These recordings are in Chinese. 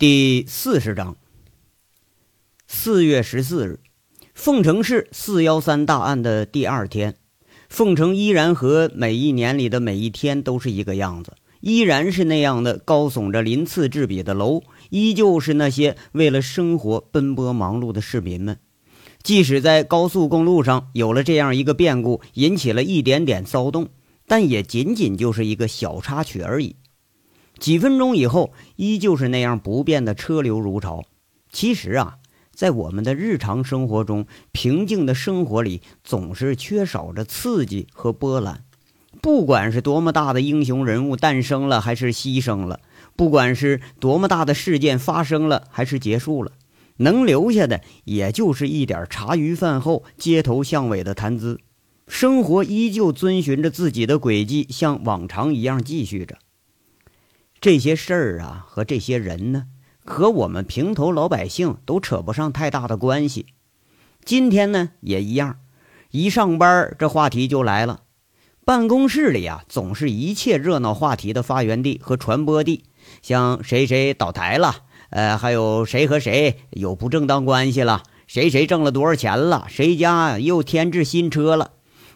第四十章。四月十四日，凤城市四幺三大案的第二天，凤城依然和每一年里的每一天都是一个样子，依然是那样的高耸着鳞次栉比的楼，依旧是那些为了生活奔波忙碌的市民们。即使在高速公路上有了这样一个变故，引起了一点点骚动，但也仅仅就是一个小插曲而已。几分钟以后，依旧是那样不变的车流如潮。其实啊，在我们的日常生活中，平静的生活里总是缺少着刺激和波澜。不管是多么大的英雄人物诞生了，还是牺牲了；不管是多么大的事件发生了，还是结束了，能留下的也就是一点茶余饭后、街头巷尾的谈资。生活依旧遵循着自己的轨迹，像往常一样继续着。这些事儿啊，和这些人呢，和我们平头老百姓都扯不上太大的关系。今天呢，也一样，一上班这话题就来了。办公室里啊，总是一切热闹话题的发源地和传播地。像谁谁倒台了，呃，还有谁和谁有不正当关系了，谁谁挣了多少钱了，谁家又添置新车了，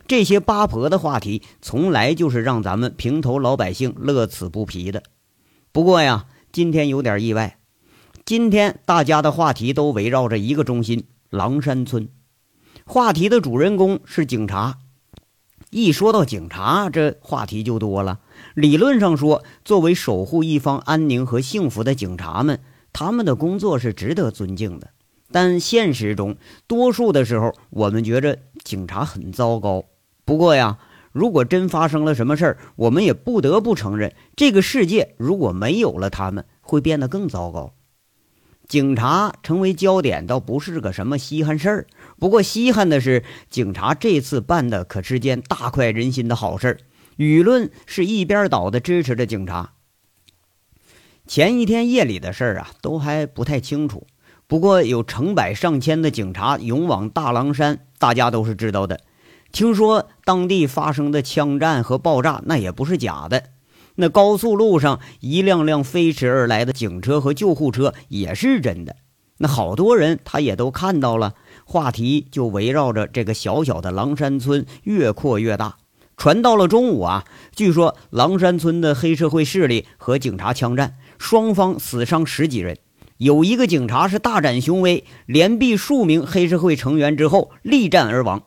这些八婆的话题，从来就是让咱们平头老百姓乐此不疲的。不过呀，今天有点意外。今天大家的话题都围绕着一个中心——狼山村。话题的主人公是警察。一说到警察，这话题就多了。理论上说，作为守护一方安宁和幸福的警察们，他们的工作是值得尊敬的。但现实中，多数的时候，我们觉着警察很糟糕。不过呀，如果真发生了什么事儿，我们也不得不承认，这个世界如果没有了他们，会变得更糟糕。警察成为焦点倒不是个什么稀罕事儿，不过稀罕的是，警察这次办的可是件大快人心的好事儿，舆论是一边倒的支持着警察。前一天夜里的事儿啊，都还不太清楚，不过有成百上千的警察勇往大狼山，大家都是知道的。听说当地发生的枪战和爆炸，那也不是假的。那高速路上一辆辆飞驰而来的警车和救护车也是真的。那好多人他也都看到了，话题就围绕着这个小小的狼山村越扩越大。传到了中午啊，据说狼山村的黑社会势力和警察枪战，双方死伤十几人。有一个警察是大展雄威，连毙数名黑社会成员之后力战而亡。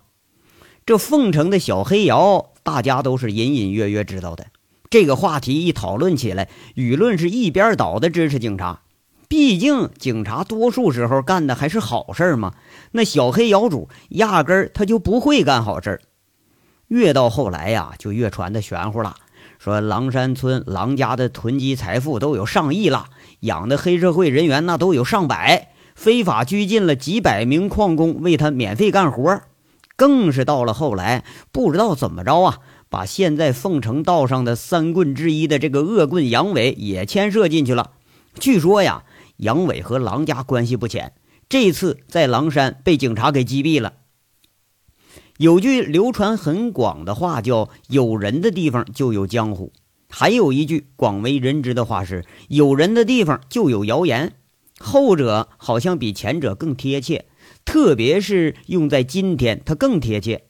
这凤城的小黑窑，大家都是隐隐约约知道的。这个话题一讨论起来，舆论是一边倒的支持警察。毕竟警察多数时候干的还是好事嘛。那小黑窑主压根儿他就不会干好事。越到后来呀，就越传的玄乎了。说狼山村狼家的囤积财富都有上亿了，养的黑社会人员那都有上百，非法拘禁了几百名矿工为他免费干活。更是到了后来，不知道怎么着啊，把现在凤城道上的三棍之一的这个恶棍杨伟也牵涉进去了。据说呀，杨伟和狼家关系不浅，这次在狼山被警察给击毙了。有句流传很广的话叫“有人的地方就有江湖”，还有一句广为人知的话是“有人的地方就有谣言”，后者好像比前者更贴切。特别是用在今天，他更贴切。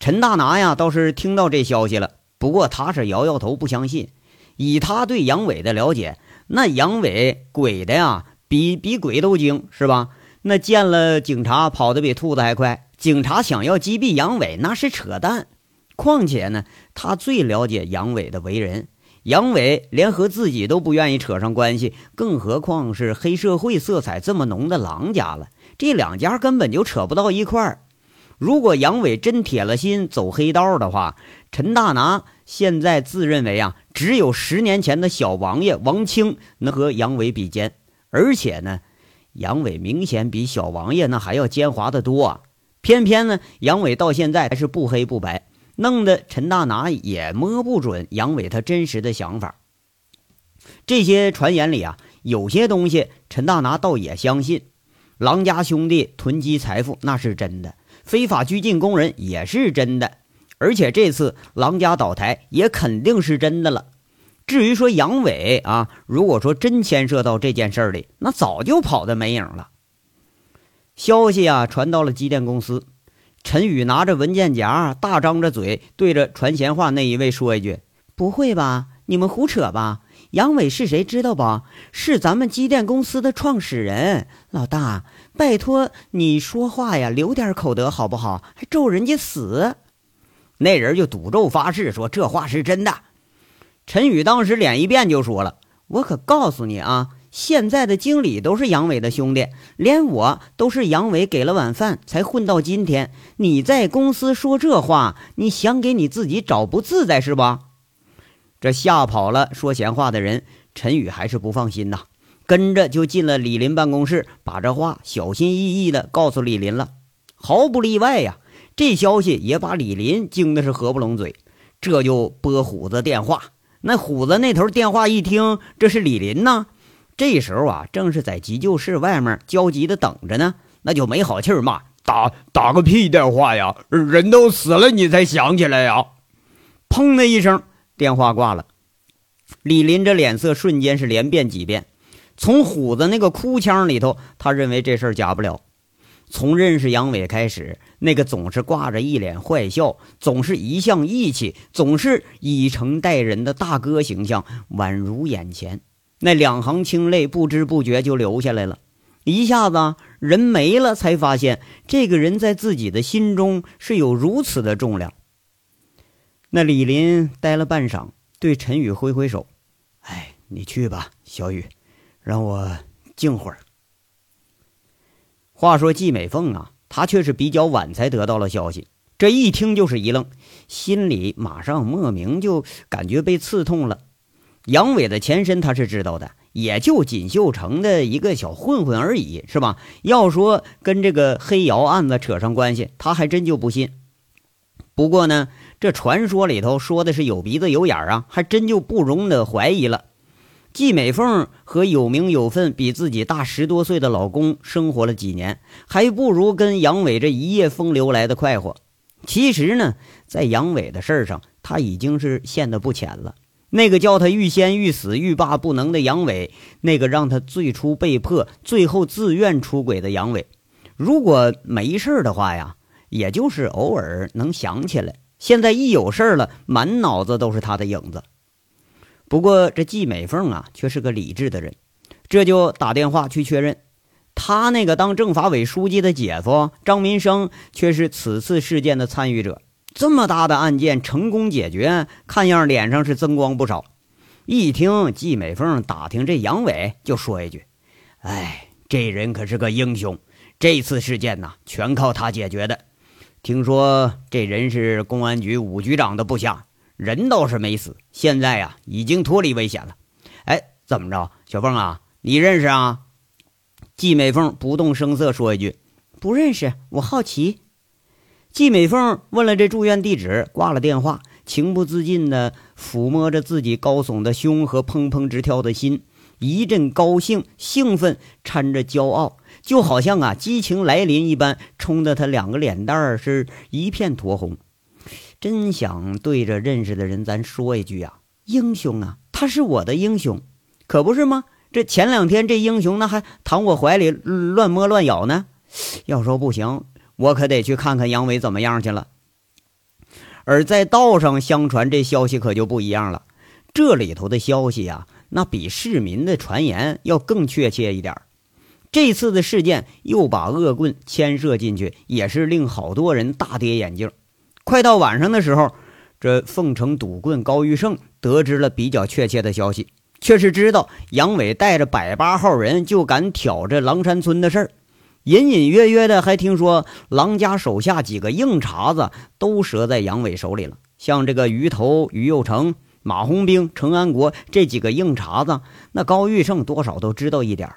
陈大拿呀，倒是听到这消息了，不过他是摇摇头，不相信。以他对杨伟的了解，那杨伟鬼的呀，比比鬼都精，是吧？那见了警察跑得比兔子还快，警察想要击毙杨伟，那是扯淡。况且呢，他最了解杨伟的为人，杨伟连和自己都不愿意扯上关系，更何况是黑社会色彩这么浓的狼家了。这两家根本就扯不到一块儿。如果杨伟真铁了心走黑道的话，陈大拿现在自认为啊，只有十年前的小王爷王清能和杨伟比肩。而且呢，杨伟明显比小王爷那还要奸猾的多啊。偏偏呢，杨伟到现在还是不黑不白，弄得陈大拿也摸不准杨伟他真实的想法。这些传言里啊，有些东西陈大拿倒也相信。狼家兄弟囤积财富那是真的，非法拘禁工人也是真的，而且这次狼家倒台也肯定是真的了。至于说杨伟啊，如果说真牵涉到这件事里，那早就跑得没影了。消息啊传到了机电公司，陈宇拿着文件夹，大张着嘴，对着传闲话那一位说一句：“不会吧？你们胡扯吧？杨伟是谁知道不？是咱们机电公司的创始人。老大，拜托你说话呀，留点口德好不好？还咒人家死。”那人就赌咒发誓说这话是真的。陈宇当时脸一变就说了：“我可告诉你啊！”现在的经理都是杨伟的兄弟，连我都是杨伟给了晚饭才混到今天。你在公司说这话，你想给你自己找不自在是吧？这吓跑了说闲话的人，陈宇还是不放心呐，跟着就进了李林办公室，把这话小心翼翼的告诉李林了。毫不例外呀，这消息也把李林惊的是合不拢嘴，这就拨虎子电话。那虎子那头电话一听，这是李林呐。这时候啊，正是在急救室外面焦急的等着呢，那就没好气骂：“打打个屁电话呀！人都死了，你才想起来呀！”砰的一声，电话挂了。李林这脸色瞬间是连变几变。从虎子那个哭腔里头，他认为这事儿假不了。从认识杨伟开始，那个总是挂着一脸坏笑，总是一向义气，总是以诚待人的大哥形象，宛如眼前。那两行清泪不知不觉就流下来了，一下子人没了，才发现这个人在自己的心中是有如此的重量。那李林呆了半晌，对陈宇挥挥手：“哎，你去吧，小雨，让我静会儿。”话说季美凤啊，她却是比较晚才得到了消息，这一听就是一愣，心里马上莫名就感觉被刺痛了。杨伟的前身他是知道的，也就锦绣城的一个小混混而已，是吧？要说跟这个黑窑案子扯上关系，他还真就不信。不过呢，这传说里头说的是有鼻子有眼啊，还真就不容的怀疑了。季美凤和有名有分、比自己大十多岁的老公生活了几年，还不如跟杨伟这一夜风流来的快活。其实呢，在杨伟的事儿上，他已经是陷得不浅了。那个叫他欲仙欲死欲罢不能的杨伟，那个让他最初被迫、最后自愿出轨的杨伟，如果没事的话呀，也就是偶尔能想起来；现在一有事了，满脑子都是他的影子。不过这季美凤啊，却是个理智的人，这就打电话去确认，他那个当政法委书记的姐夫张民生，却是此次事件的参与者。这么大的案件成功解决，看样脸上是增光不少。一听季美凤打听这杨伟，就说一句：“哎，这人可是个英雄，这次事件呐，全靠他解决的。听说这人是公安局武局长的部下，人倒是没死，现在呀已经脱离危险了。哎，怎么着，小凤啊，你认识啊？”季美凤不动声色说一句：“不认识，我好奇。”季美凤问了这住院地址，挂了电话，情不自禁地抚摸着自己高耸的胸和砰砰直跳的心，一阵高兴、兴奋掺着骄傲，就好像啊激情来临一般，冲得他两个脸蛋儿是一片酡红。真想对着认识的人咱说一句啊，英雄啊，他是我的英雄，可不是吗？这前两天这英雄那还躺我怀里乱摸乱咬呢，要说不行。我可得去看看杨伟怎么样去了。而在道上相传这消息可就不一样了，这里头的消息啊，那比市民的传言要更确切一点。这次的事件又把恶棍牵涉进去，也是令好多人大跌眼镜。快到晚上的时候，这凤城赌棍高玉胜得知了比较确切的消息，却是知道杨伟带着百八号人就敢挑这狼山村的事儿。隐隐约约的还听说，狼家手下几个硬茬子都折在杨伟手里了。像这个鱼头于右成、马红兵、程安国这几个硬茬子，那高玉胜多少都知道一点儿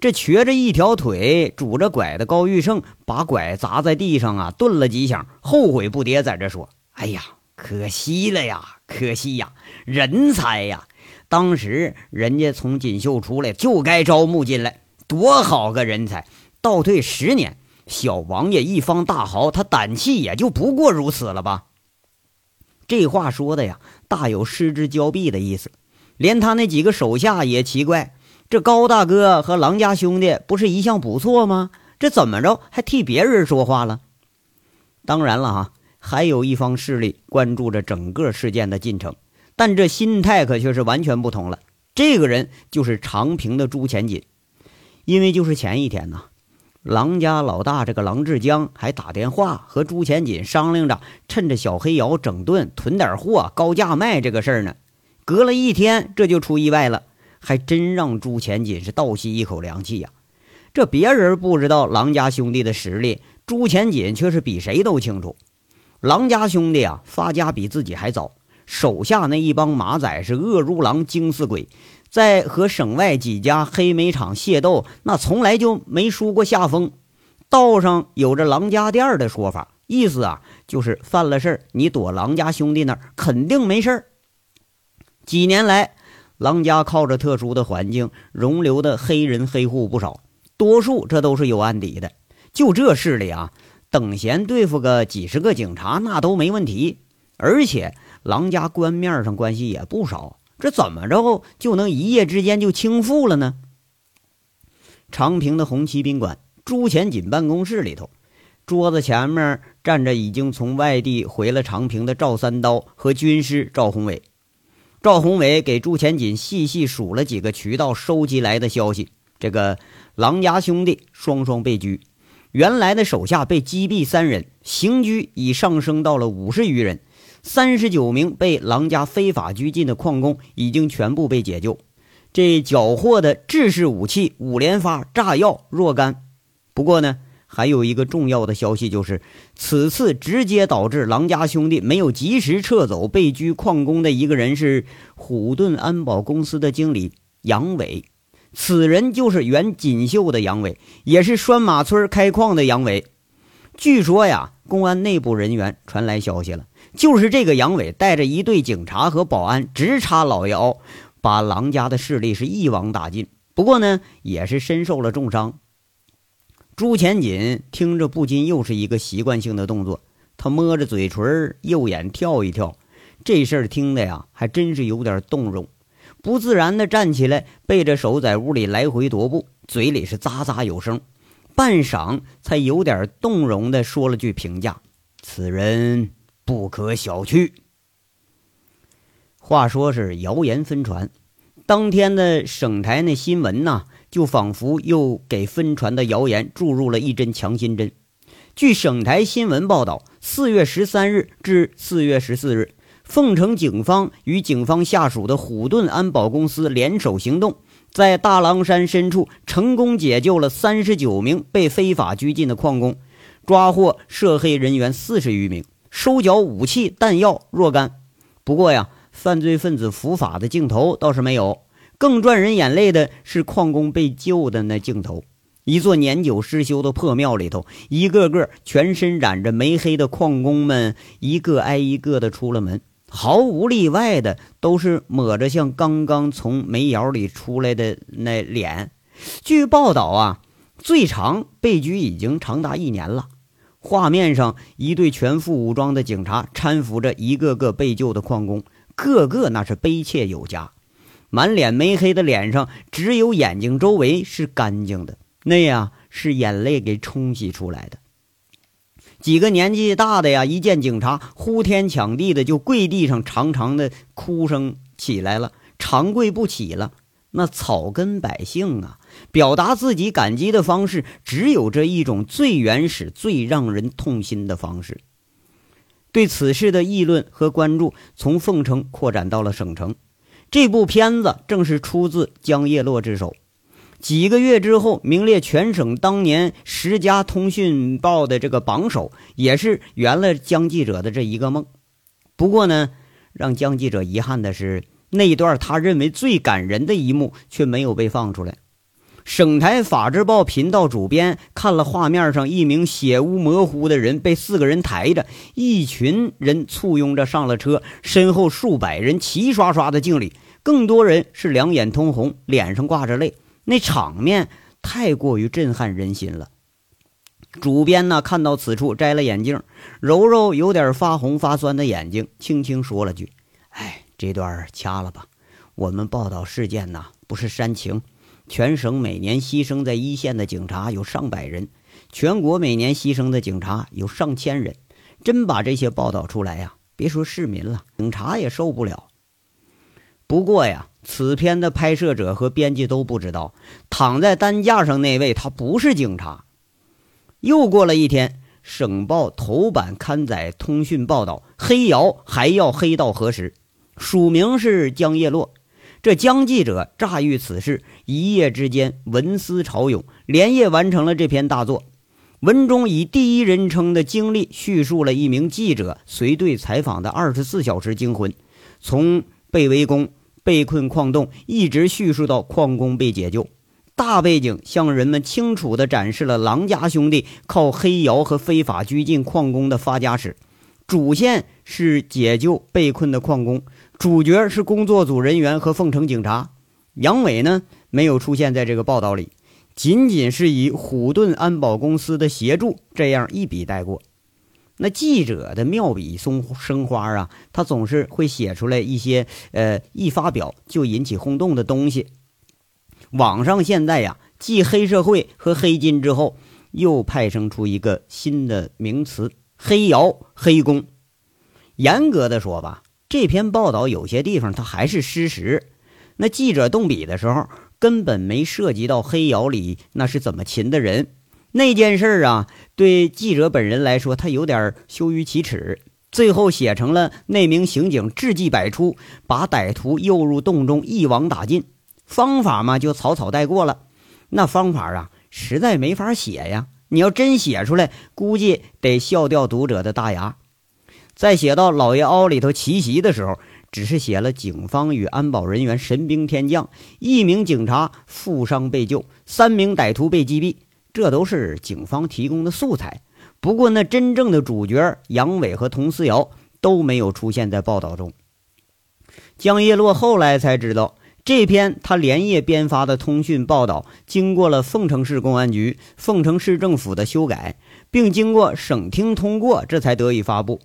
这瘸着一条腿、拄着拐的高玉胜，把拐砸在地上啊，顿了几响，后悔不迭，在这说：“哎呀，可惜了呀，可惜呀，人才呀！当时人家从锦绣出来，就该招募进来，多好个人才！”倒退十年，小王爷一方大豪，他胆气也就不过如此了吧？这话说的呀，大有失之交臂的意思。连他那几个手下也奇怪，这高大哥和狼家兄弟不是一向不错吗？这怎么着还替别人说话了？当然了哈，还有一方势力关注着整个事件的进程，但这心态可却是完全不同了。这个人就是长平的朱前锦，因为就是前一天呢，狼家老大这个狼志江还打电话和朱前锦商量着，趁着小黑窑整顿囤点货，高价卖这个事儿呢。隔了一天，这就出意外了，还真让朱钱锦是倒吸一口凉气呀。这别人不知道狼家兄弟的实力，朱钱锦却是比谁都清楚。狼家兄弟啊，发家比自己还早。手下那一帮马仔是恶如狼，精似鬼，在和省外几家黑煤厂械斗，那从来就没输过下风。道上有着狼家店的说法，意思啊就是犯了事儿，你躲狼家兄弟那儿肯定没事儿。几年来，狼家靠着特殊的环境，容留的黑人黑户不少，多数这都是有案底的。就这势力啊，等闲对付个几十个警察那都没问题，而且。狼家官面上关系也不少，这怎么着就能一夜之间就倾覆了呢？长平的红旗宾馆朱前锦办公室里头，桌子前面站着已经从外地回了长平的赵三刀和军师赵宏伟。赵宏伟给朱前锦细细数了几个渠道收集来的消息：这个狼家兄弟双双被拘，原来的手下被击毙三人，刑拘已上升到了五十余人。三十九名被狼家非法拘禁的矿工已经全部被解救，这缴获的制式武器五连发、炸药若干。不过呢，还有一个重要的消息，就是此次直接导致狼家兄弟没有及时撤走被拘矿工的一个人是虎盾安保公司的经理杨伟。此人就是原锦绣的杨伟，也是拴马村开矿的杨伟。据说呀，公安内部人员传来消息了。就是这个杨伟带着一队警察和保安直插老姚，把狼家的势力是一网打尽。不过呢，也是身受了重伤。朱钱锦听着不禁又是一个习惯性的动作，他摸着嘴唇，右眼跳一跳。这事儿听的呀，还真是有点动容，不自然的站起来，背着手在屋里来回踱步，嘴里是咂咂有声。半晌，才有点动容的说了句评价：“此人。”不可小觑。话说是谣言纷传，当天的省台那新闻呐，就仿佛又给分船的谣言注入了一针强心针。据省台新闻报道，四月十三日至四月十四日，凤城警方与警方下属的虎盾安保公司联手行动，在大狼山深处成功解救了三十九名被非法拘禁的矿工，抓获涉黑人员四十余名。收缴武器弹药若干，不过呀，犯罪分子伏法的镜头倒是没有。更赚人眼泪的是矿工被救的那镜头。一座年久失修的破庙里头，一个个全身染着煤黑的矿工们，一个挨一个的出了门，毫无例外的都是抹着像刚刚从煤窑里出来的那脸。据报道啊，最长被拘已经长达一年了。画面上，一队全副武装的警察搀扶着一个个被救的矿工，个个那是悲切有加，满脸没黑的脸上，只有眼睛周围是干净的，那呀是眼泪给冲洗出来的。几个年纪大的呀，一见警察，呼天抢地的就跪地上，长长的哭声起来了，长跪不起了。那草根百姓啊，表达自己感激的方式只有这一种最原始、最让人痛心的方式。对此事的议论和关注从凤城扩展到了省城。这部片子正是出自江叶落之手。几个月之后，名列全省当年十佳通讯报的这个榜首，也是圆了江记者的这一个梦。不过呢，让江记者遗憾的是。那一段他认为最感人的一幕却没有被放出来。省台法制报频道主编看了画面上一名血污模糊的人被四个人抬着，一群人簇拥着上了车，身后数百人齐刷刷的敬礼，更多人是两眼通红，脸上挂着泪，那场面太过于震撼人心了。主编呢看到此处，摘了眼镜，揉揉有点发红发酸的眼睛，轻轻说了句：“哎。”这段掐了吧，我们报道事件呐，不是煽情。全省每年牺牲在一线的警察有上百人，全国每年牺牲的警察有上千人。真把这些报道出来呀，别说市民了，警察也受不了。不过呀，此片的拍摄者和编辑都不知道，躺在担架上那位他不是警察。又过了一天，省报头版刊载通讯报道：黑瑶还要黑到何时？署名是江叶落。这江记者乍遇此事，一夜之间文思潮涌，连夜完成了这篇大作。文中以第一人称的经历叙述了一名记者随队采访的二十四小时惊魂，从被围攻、被困矿洞，一直叙述到矿工被解救。大背景向人们清楚地展示了郎家兄弟靠黑窑和非法拘禁矿工的发家史。主线是解救被困的矿工，主角是工作组人员和凤城警察。杨伟呢，没有出现在这个报道里。仅仅是以虎盾安保公司的协助，这样一笔带过。那记者的妙笔松生花啊，他总是会写出来一些呃，一发表就引起轰动的东西。网上现在呀，继黑社会和黑金之后，又派生出一个新的名词——黑窑、黑工。严格的说吧，这篇报道有些地方它还是失实。那记者动笔的时候。根本没涉及到黑窑里那是怎么擒的人，那件事啊，对记者本人来说，他有点羞于启齿。最后写成了那名刑警智计百出，把歹徒诱入洞中一网打尽。方法嘛，就草草带过了。那方法啊，实在没法写呀。你要真写出来，估计得笑掉读者的大牙。在写到老爷凹里头奇袭的时候。只是写了警方与安保人员神兵天降，一名警察负伤被救，三名歹徒被击毙，这都是警方提供的素材。不过，那真正的主角杨伟和佟思瑶都没有出现在报道中。江叶落后来才知道，这篇他连夜编发的通讯报道，经过了凤城市公安局、凤城市政府的修改，并经过省厅通过，这才得以发布。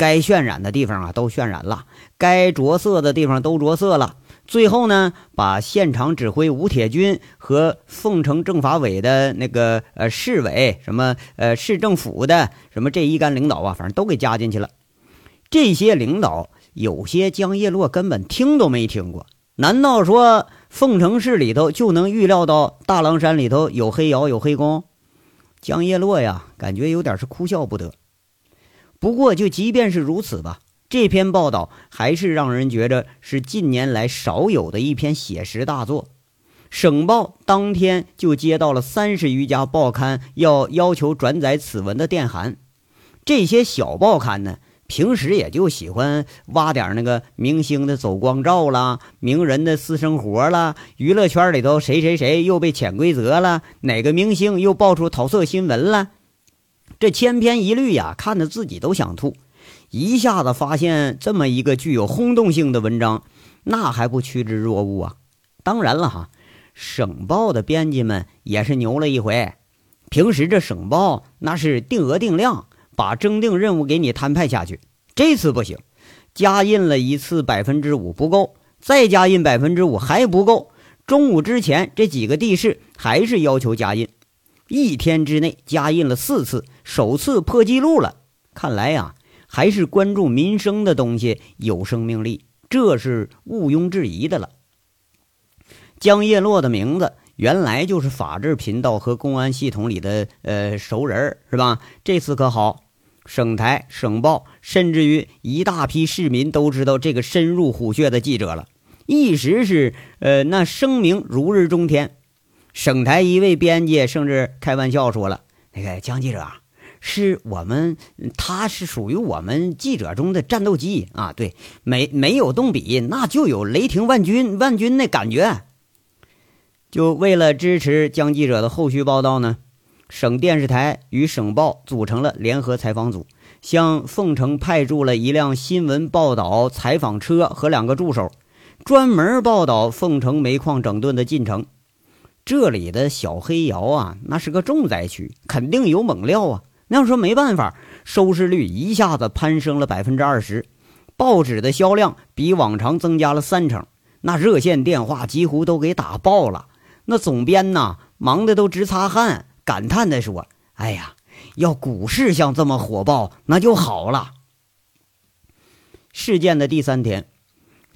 该渲染的地方啊，都渲染了；该着色的地方都着色了。最后呢，把现场指挥吴铁军和凤城政法委的那个呃市委、什么呃市政府的什么这一干领导啊，反正都给加进去了。这些领导有些江叶落根本听都没听过。难道说凤城市里头就能预料到大狼山里头有黑窑有黑工？江叶落呀，感觉有点是哭笑不得。不过，就即便是如此吧，这篇报道还是让人觉着是近年来少有的一篇写实大作。省报当天就接到了三十余家报刊要要求转载此文的电函。这些小报刊呢，平时也就喜欢挖点那个明星的走光照啦、名人的私生活啦、娱乐圈里头谁谁谁又被潜规则了，哪个明星又爆出桃色新闻了。这千篇一律呀，看得自己都想吐。一下子发现这么一个具有轰动性的文章，那还不趋之若鹜啊？当然了哈，省报的编辑们也是牛了一回。平时这省报那是定额定量，把征订任务给你摊派下去。这次不行，加印了一次百分之五不够，再加印百分之五还不够。中午之前这几个地市还是要求加印。一天之内加印了四次，首次破纪录了。看来呀，还是关注民生的东西有生命力，这是毋庸置疑的了。江叶落的名字原来就是法制频道和公安系统里的呃熟人是吧？这次可好，省台、省报，甚至于一大批市民都知道这个深入虎穴的记者了，一时是呃那声名如日中天。省台一位编辑甚至开玩笑说了：“那个江记者是我们，他是属于我们记者中的战斗机啊！对，没没有动笔，那就有雷霆万钧万钧那感觉。就为了支持江记者的后续报道呢，省电视台与省报组成了联合采访组，向凤城派驻了一辆新闻报道采访车和两个助手，专门报道凤城煤矿整顿的进程。”这里的小黑窑啊，那是个重灾区，肯定有猛料啊。那要说没办法，收视率一下子攀升了百分之二十，报纸的销量比往常增加了三成。那热线电话几乎都给打爆了。那总编呐，忙得都直擦汗，感叹的说：“哎呀，要股市像这么火爆，那就好了。”事件的第三天，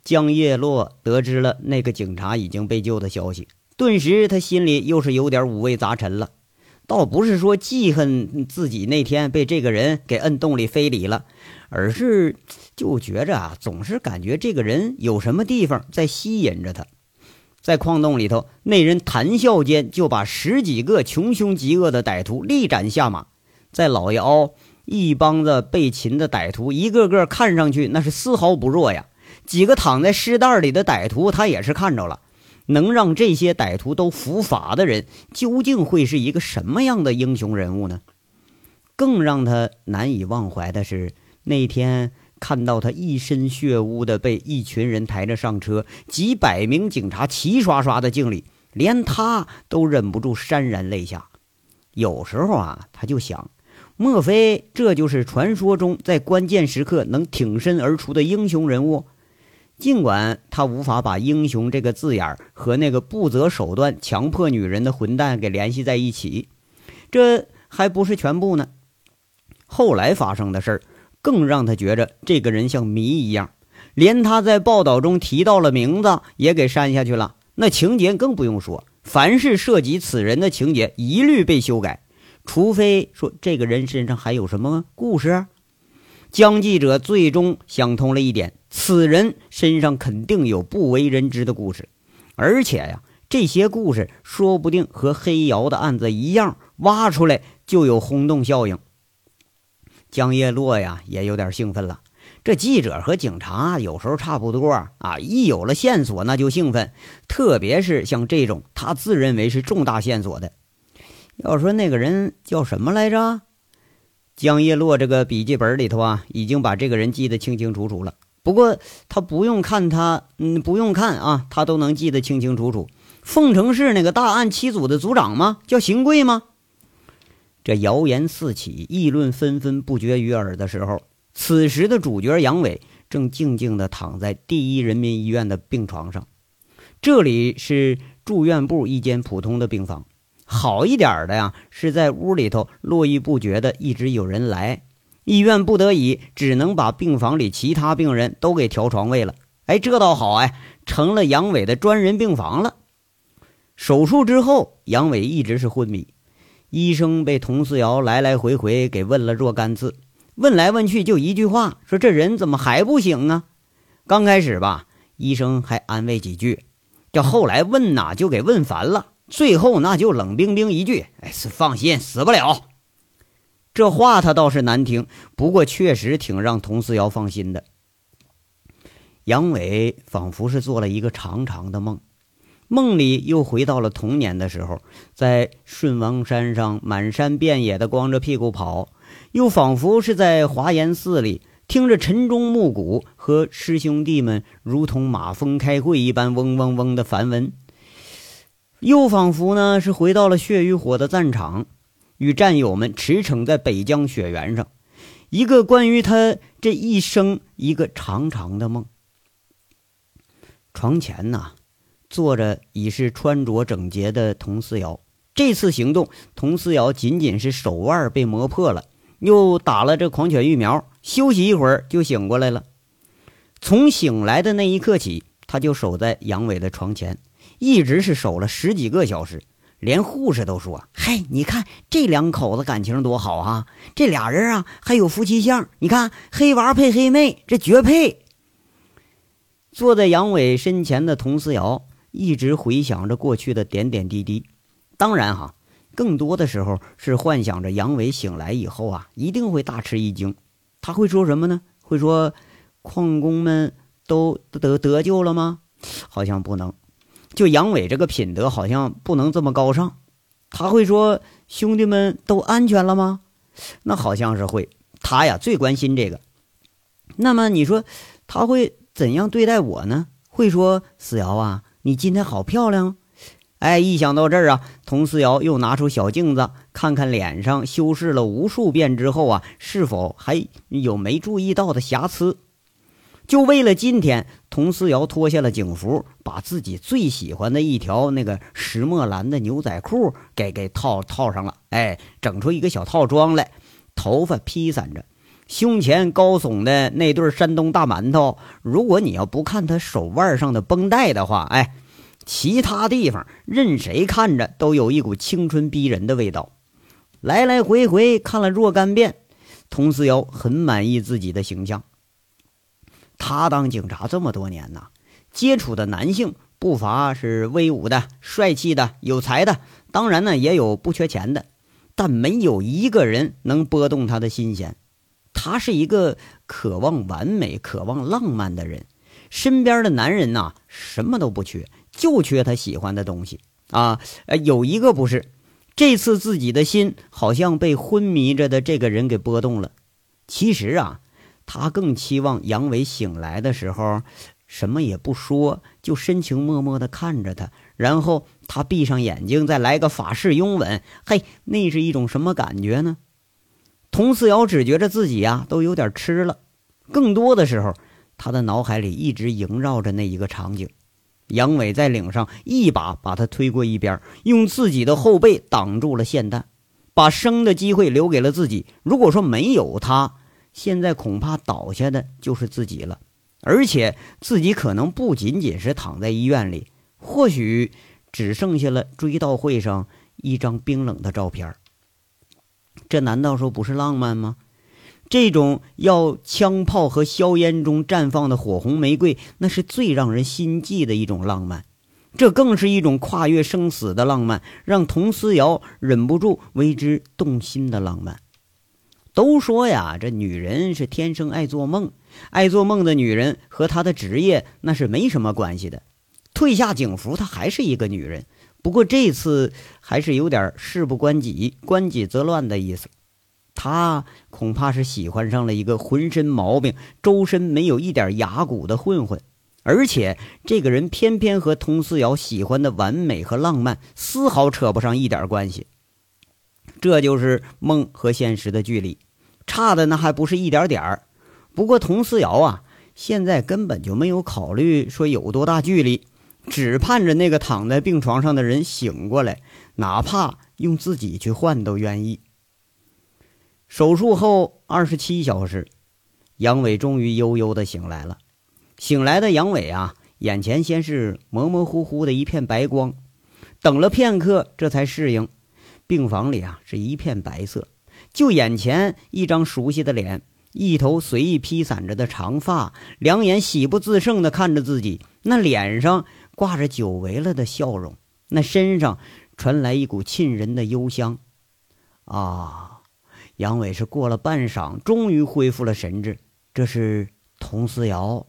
江叶落得知了那个警察已经被救的消息，顿时他心里又是有点五味杂陈了。倒不是说记恨自己那天被这个人给摁洞里非礼了，而是就觉着啊，总是感觉这个人有什么地方在吸引着他。在矿洞里头，那人谈笑间就把十几个穷凶极恶的歹徒力斩下马。在老爷凹，一帮子被擒的歹徒，一个个看上去那是丝毫不弱呀。几个躺在尸袋里的歹徒，他也是看着了。能让这些歹徒都伏法的人，究竟会是一个什么样的英雄人物呢？更让他难以忘怀的是，那天看到他一身血污的被一群人抬着上车，几百名警察齐刷刷的敬礼，连他都忍不住潸然泪下。有时候啊，他就想，莫非这就是传说中在关键时刻能挺身而出的英雄人物？尽管他无法把“英雄”这个字眼儿和那个不择手段强迫女人的混蛋给联系在一起，这还不是全部呢。后来发生的事儿更让他觉着这个人像谜一样，连他在报道中提到了名字也给删下去了。那情节更不用说，凡是涉及此人的情节一律被修改，除非说这个人身上还有什么故事。江记者最终想通了一点。此人身上肯定有不为人知的故事，而且呀，这些故事说不定和黑窑的案子一样，挖出来就有轰动效应。江叶落呀，也有点兴奋了。这记者和警察有时候差不多啊，一有了线索那就兴奋，特别是像这种他自认为是重大线索的。要说那个人叫什么来着？江叶落这个笔记本里头啊，已经把这个人记得清清楚楚了。不过他不用看他，嗯，不用看啊，他都能记得清清楚楚。凤城市那个大案七组的组长吗？叫邢贵吗？这谣言四起，议论纷纷，不绝于耳的时候，此时的主角杨伟正静静地躺在第一人民医院的病床上。这里是住院部一间普通的病房，好一点的呀，是在屋里头络绎不绝的一直有人来。医院不得已，只能把病房里其他病人都给调床位了。哎，这倒好哎，成了杨伟的专人病房了。手术之后，杨伟一直是昏迷。医生被佟四瑶来来回回给问了若干次，问来问去就一句话：说这人怎么还不醒啊？刚开始吧，医生还安慰几句，这后来问呐就给问烦了，最后那就冷冰冰一句：哎，是放心，死不了。这话他倒是难听，不过确实挺让佟思瑶放心的。杨伟仿佛是做了一个长长的梦，梦里又回到了童年的时候，在顺王山上满山遍野的光着屁股跑，又仿佛是在华严寺里听着晨钟暮鼓和师兄弟们如同马蜂开会一般嗡嗡嗡的梵文，又仿佛呢是回到了血与火的战场。与战友们驰骋在北疆雪原上，一个关于他这一生一个长长的梦。床前呐，坐着已是穿着整洁的佟思瑶。这次行动，佟思瑶仅仅是手腕被磨破了，又打了这狂犬疫苗，休息一会儿就醒过来了。从醒来的那一刻起，他就守在杨伟的床前，一直是守了十几个小时。连护士都说：“嘿，你看这两口子感情多好啊！这俩人啊，还有夫妻相。你看黑娃配黑妹，这绝配。”坐在杨伟身前的佟思瑶一直回想着过去的点点滴滴，当然哈，更多的时候是幻想着杨伟醒来以后啊，一定会大吃一惊。他会说什么呢？会说：“矿工们都得得救了吗？”好像不能。就杨伟这个品德，好像不能这么高尚。他会说：“兄弟们都安全了吗？”那好像是会。他呀最关心这个。那么你说他会怎样对待我呢？会说：“思瑶啊，你今天好漂亮。”哎，一想到这儿啊，佟思瑶又拿出小镜子看看脸上修饰了无数遍之后啊，是否还有没注意到的瑕疵。就为了今天，佟思瑶脱下了警服，把自己最喜欢的一条那个石墨蓝的牛仔裤给给套套上了，哎，整出一个小套装来，头发披散着，胸前高耸的那对山东大馒头，如果你要不看他手腕上的绷带的话，哎，其他地方任谁看着都有一股青春逼人的味道。来来回回看了若干遍，佟思瑶很满意自己的形象。他当警察这么多年呐，接触的男性不乏是威武的、帅气的、有才的，当然呢也有不缺钱的，但没有一个人能拨动他的心弦。他是一个渴望完美、渴望浪漫的人，身边的男人呐什么都不缺，就缺他喜欢的东西啊。呃，有一个不是，这次自己的心好像被昏迷着的这个人给拨动了。其实啊。他更期望杨伟醒来的时候，什么也不说，就深情脉脉地看着他，然后他闭上眼睛，再来个法式拥吻。嘿，那是一种什么感觉呢？佟思瑶只觉着自己呀都有点吃了。更多的时候，他的脑海里一直萦绕着那一个场景：杨伟在岭上一把把他推过一边，用自己的后背挡住了霰弹，把生的机会留给了自己。如果说没有他，现在恐怕倒下的就是自己了，而且自己可能不仅仅是躺在医院里，或许只剩下了追悼会上一张冰冷的照片。这难道说不是浪漫吗？这种要枪炮和硝烟中绽放的火红玫瑰，那是最让人心悸的一种浪漫。这更是一种跨越生死的浪漫，让佟思瑶忍不住为之动心的浪漫。都说呀，这女人是天生爱做梦，爱做梦的女人和她的职业那是没什么关系的。褪下警服，她还是一个女人。不过这次还是有点事不关己，关己则乱的意思。她恐怕是喜欢上了一个浑身毛病、周身没有一点牙骨的混混，而且这个人偏偏和佟思瑶喜欢的完美和浪漫丝毫扯不上一点关系。这就是梦和现实的距离，差的那还不是一点点儿。不过佟思瑶啊，现在根本就没有考虑说有多大距离，只盼着那个躺在病床上的人醒过来，哪怕用自己去换都愿意。手术后二十七小时，杨伟终于悠悠的醒来了。醒来的杨伟啊，眼前先是模模糊糊的一片白光，等了片刻，这才适应。病房里啊是一片白色，就眼前一张熟悉的脸，一头随意披散着的长发，两眼喜不自胜地看着自己，那脸上挂着久违了的笑容，那身上传来一股沁人的幽香。啊，杨伟是过了半晌，终于恢复了神智。这是佟思瑶。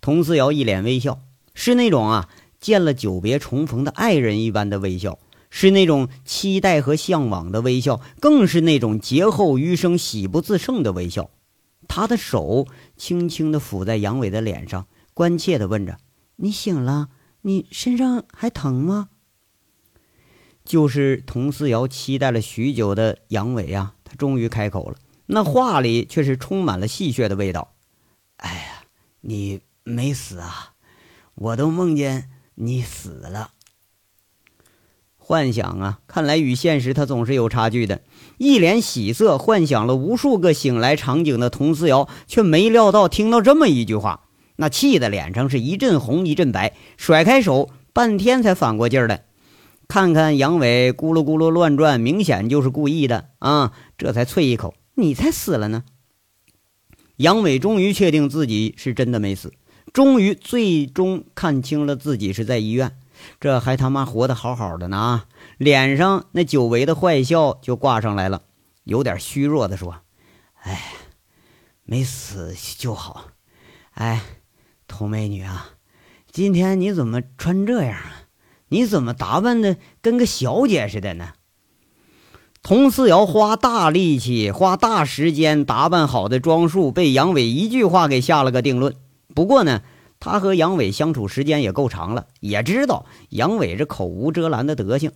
佟思瑶一脸微笑，是那种啊见了久别重逢的爱人一般的微笑。是那种期待和向往的微笑，更是那种劫后余生喜不自胜的微笑。他的手轻轻地抚在杨伟的脸上，关切地问着：“你醒了？你身上还疼吗？”就是佟思瑶期待了许久的杨伟呀，他终于开口了，那话里却是充满了戏谑的味道。“哎呀，你没死啊？我都梦见你死了。”幻想啊，看来与现实它总是有差距的。一脸喜色，幻想了无数个醒来场景的佟思瑶，却没料到听到这么一句话，那气的脸上是一阵红一阵白，甩开手，半天才反过劲儿来，看看杨伟咕噜咕噜乱转，明显就是故意的啊，这才啐一口：“你才死了呢！”杨伟终于确定自己是真的没死，终于最终看清了自己是在医院。这还他妈活得好好的呢，脸上那久违的坏笑就挂上来了，有点虚弱的说：“哎，没死就好。哎，童美女啊，今天你怎么穿这样啊？你怎么打扮的跟个小姐似的呢？”佟思瑶花大力气、花大时间打扮好的装束，被杨伟一句话给下了个定论。不过呢。他和杨伟相处时间也够长了，也知道杨伟这口无遮拦的德行，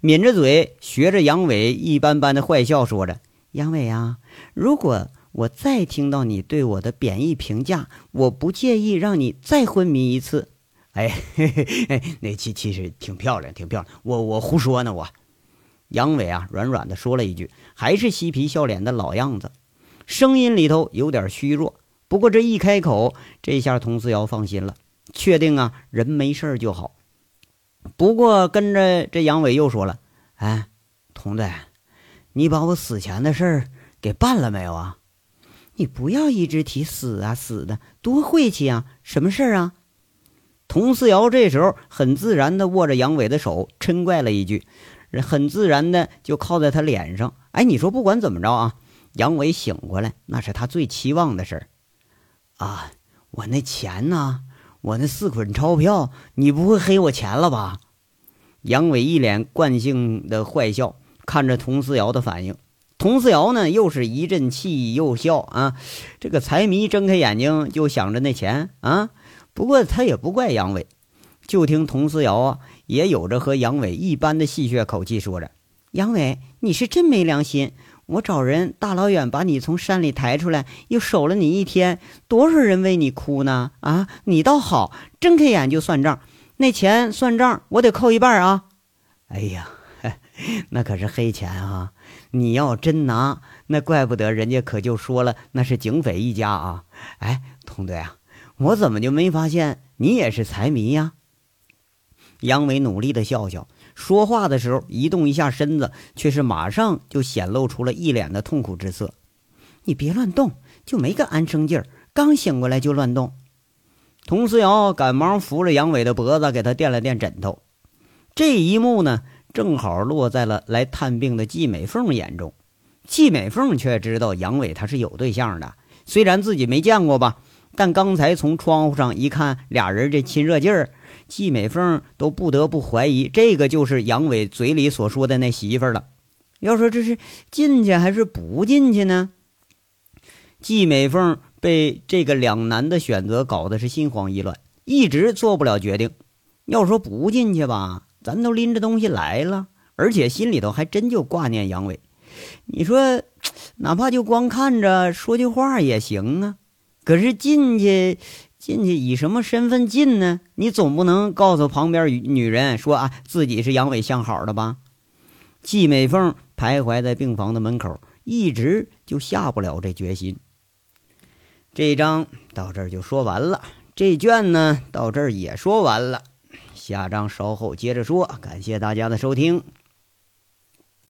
抿着嘴学着杨伟一般般的坏笑，说着：“杨伟啊，如果我再听到你对我的贬义评价，我不介意让你再昏迷一次。哎，嘿 嘿那其其实挺漂亮，挺漂亮。我我胡说呢，我。杨伟啊，软软的说了一句，还是嬉皮笑脸的老样子，声音里头有点虚弱。不过这一开口，这下佟思瑶放心了，确定啊，人没事就好。不过跟着这杨伟又说了：“哎，童队，你把我死前的事儿给办了没有啊？你不要一直提死啊死的，多晦气啊！什么事儿啊？”佟思瑶这时候很自然地握着杨伟的手，嗔怪了一句。很自然的就靠在他脸上。哎，你说不管怎么着啊，杨伟醒过来那是他最期望的事儿啊。我那钱呢？我那四捆钞票，你不会黑我钱了吧？杨伟一脸惯性的坏笑，看着佟思瑶的反应。佟思瑶呢，又是一阵气又笑啊。这个财迷睁开眼睛就想着那钱啊。不过他也不怪杨伟，就听佟思瑶啊。也有着和杨伟一般的戏谑口气，说着：“杨伟，你是真没良心！我找人大老远把你从山里抬出来，又守了你一天，多少人为你哭呢？啊，你倒好，睁开眼就算账。那钱算账，我得扣一半啊！哎呀，那可是黑钱啊！你要真拿，那怪不得人家可就说了，那是警匪一家啊！哎，同队啊，我怎么就没发现你也是财迷呀？”杨伟努力的笑笑，说话的时候移动一下身子，却是马上就显露出了一脸的痛苦之色。你别乱动，就没个安生劲儿，刚醒过来就乱动。佟思瑶赶忙扶着杨伟的脖子，给他垫了垫枕头。这一幕呢，正好落在了来探病的季美凤眼中。季美凤却知道杨伟他是有对象的，虽然自己没见过吧，但刚才从窗户上一看，俩人这亲热劲儿。季美凤都不得不怀疑，这个就是杨伟嘴里所说的那媳妇了。要说这是进去还是不进去呢？季美凤被这个两难的选择搞得是心慌意乱，一直做不了决定。要说不进去吧，咱都拎着东西来了，而且心里头还真就挂念杨伟。你说，哪怕就光看着说句话也行啊。可是进去。进去以什么身份进呢？你总不能告诉旁边女人说啊自己是杨伟相好的吧？季美凤徘徊在病房的门口，一直就下不了这决心。这一章到这儿就说完了，这卷呢到这儿也说完了，下章稍后接着说。感谢大家的收听。